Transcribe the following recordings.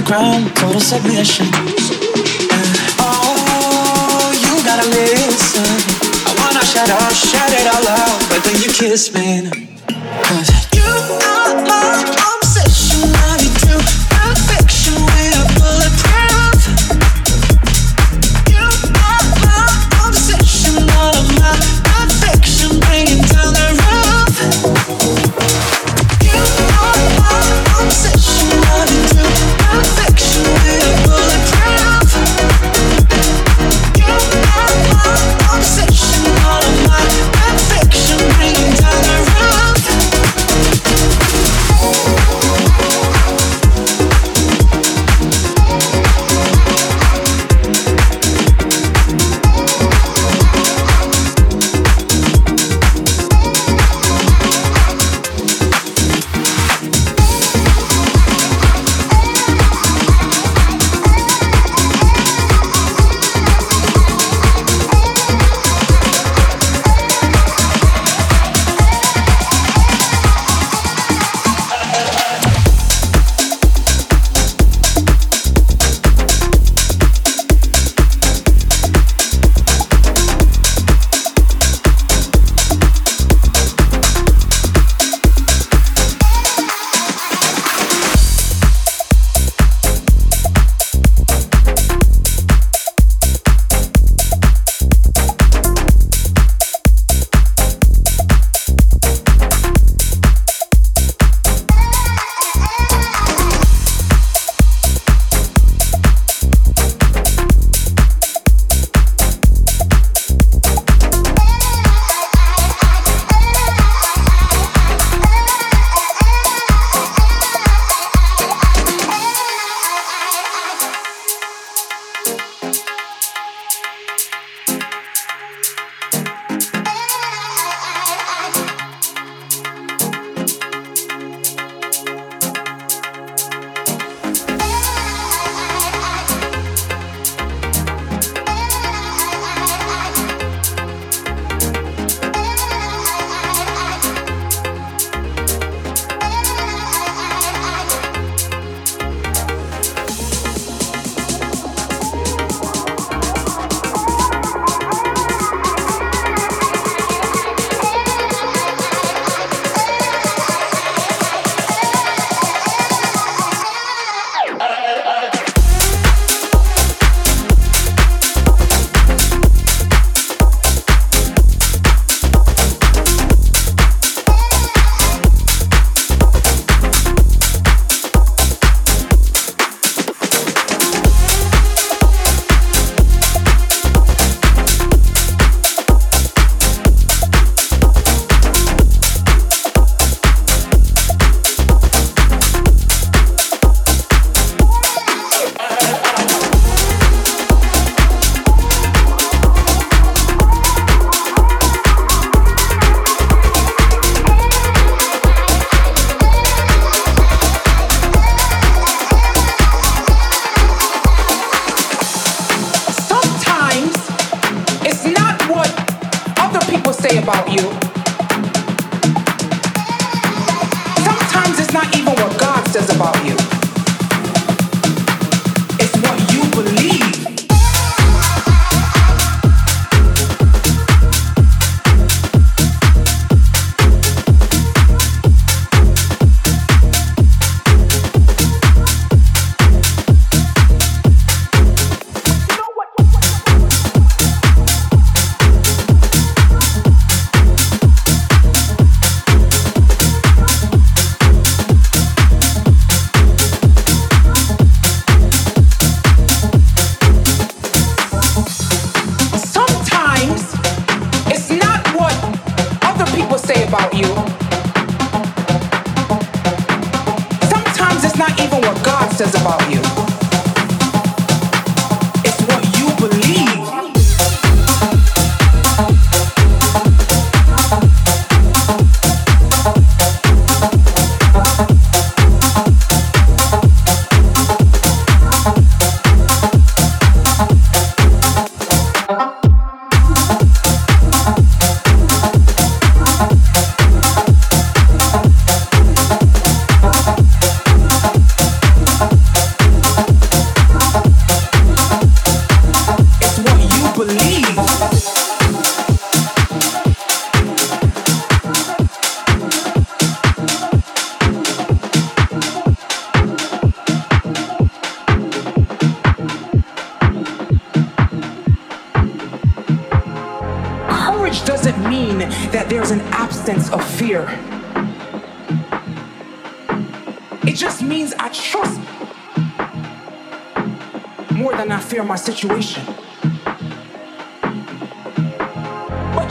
the ground, total submission. Uh, oh, you gotta listen. I wanna shout out, shout it all out, but then you kiss me. not even what God says about you.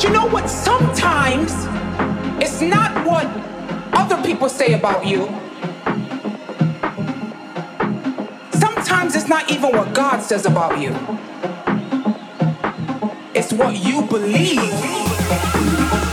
You know what? Sometimes it's not what other people say about you. Sometimes it's not even what God says about you. It's what you believe. It's what you believe.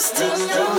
still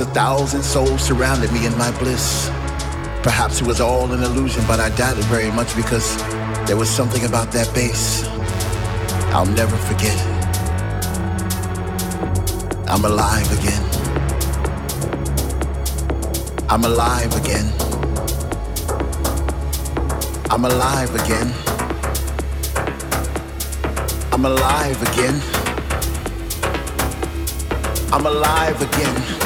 a thousand souls surrounded me in my bliss. Perhaps it was all an illusion, but I doubt it very much because there was something about that bass I'll never forget. I'm alive again. I'm alive again. I'm alive again. I'm alive again. I'm alive again.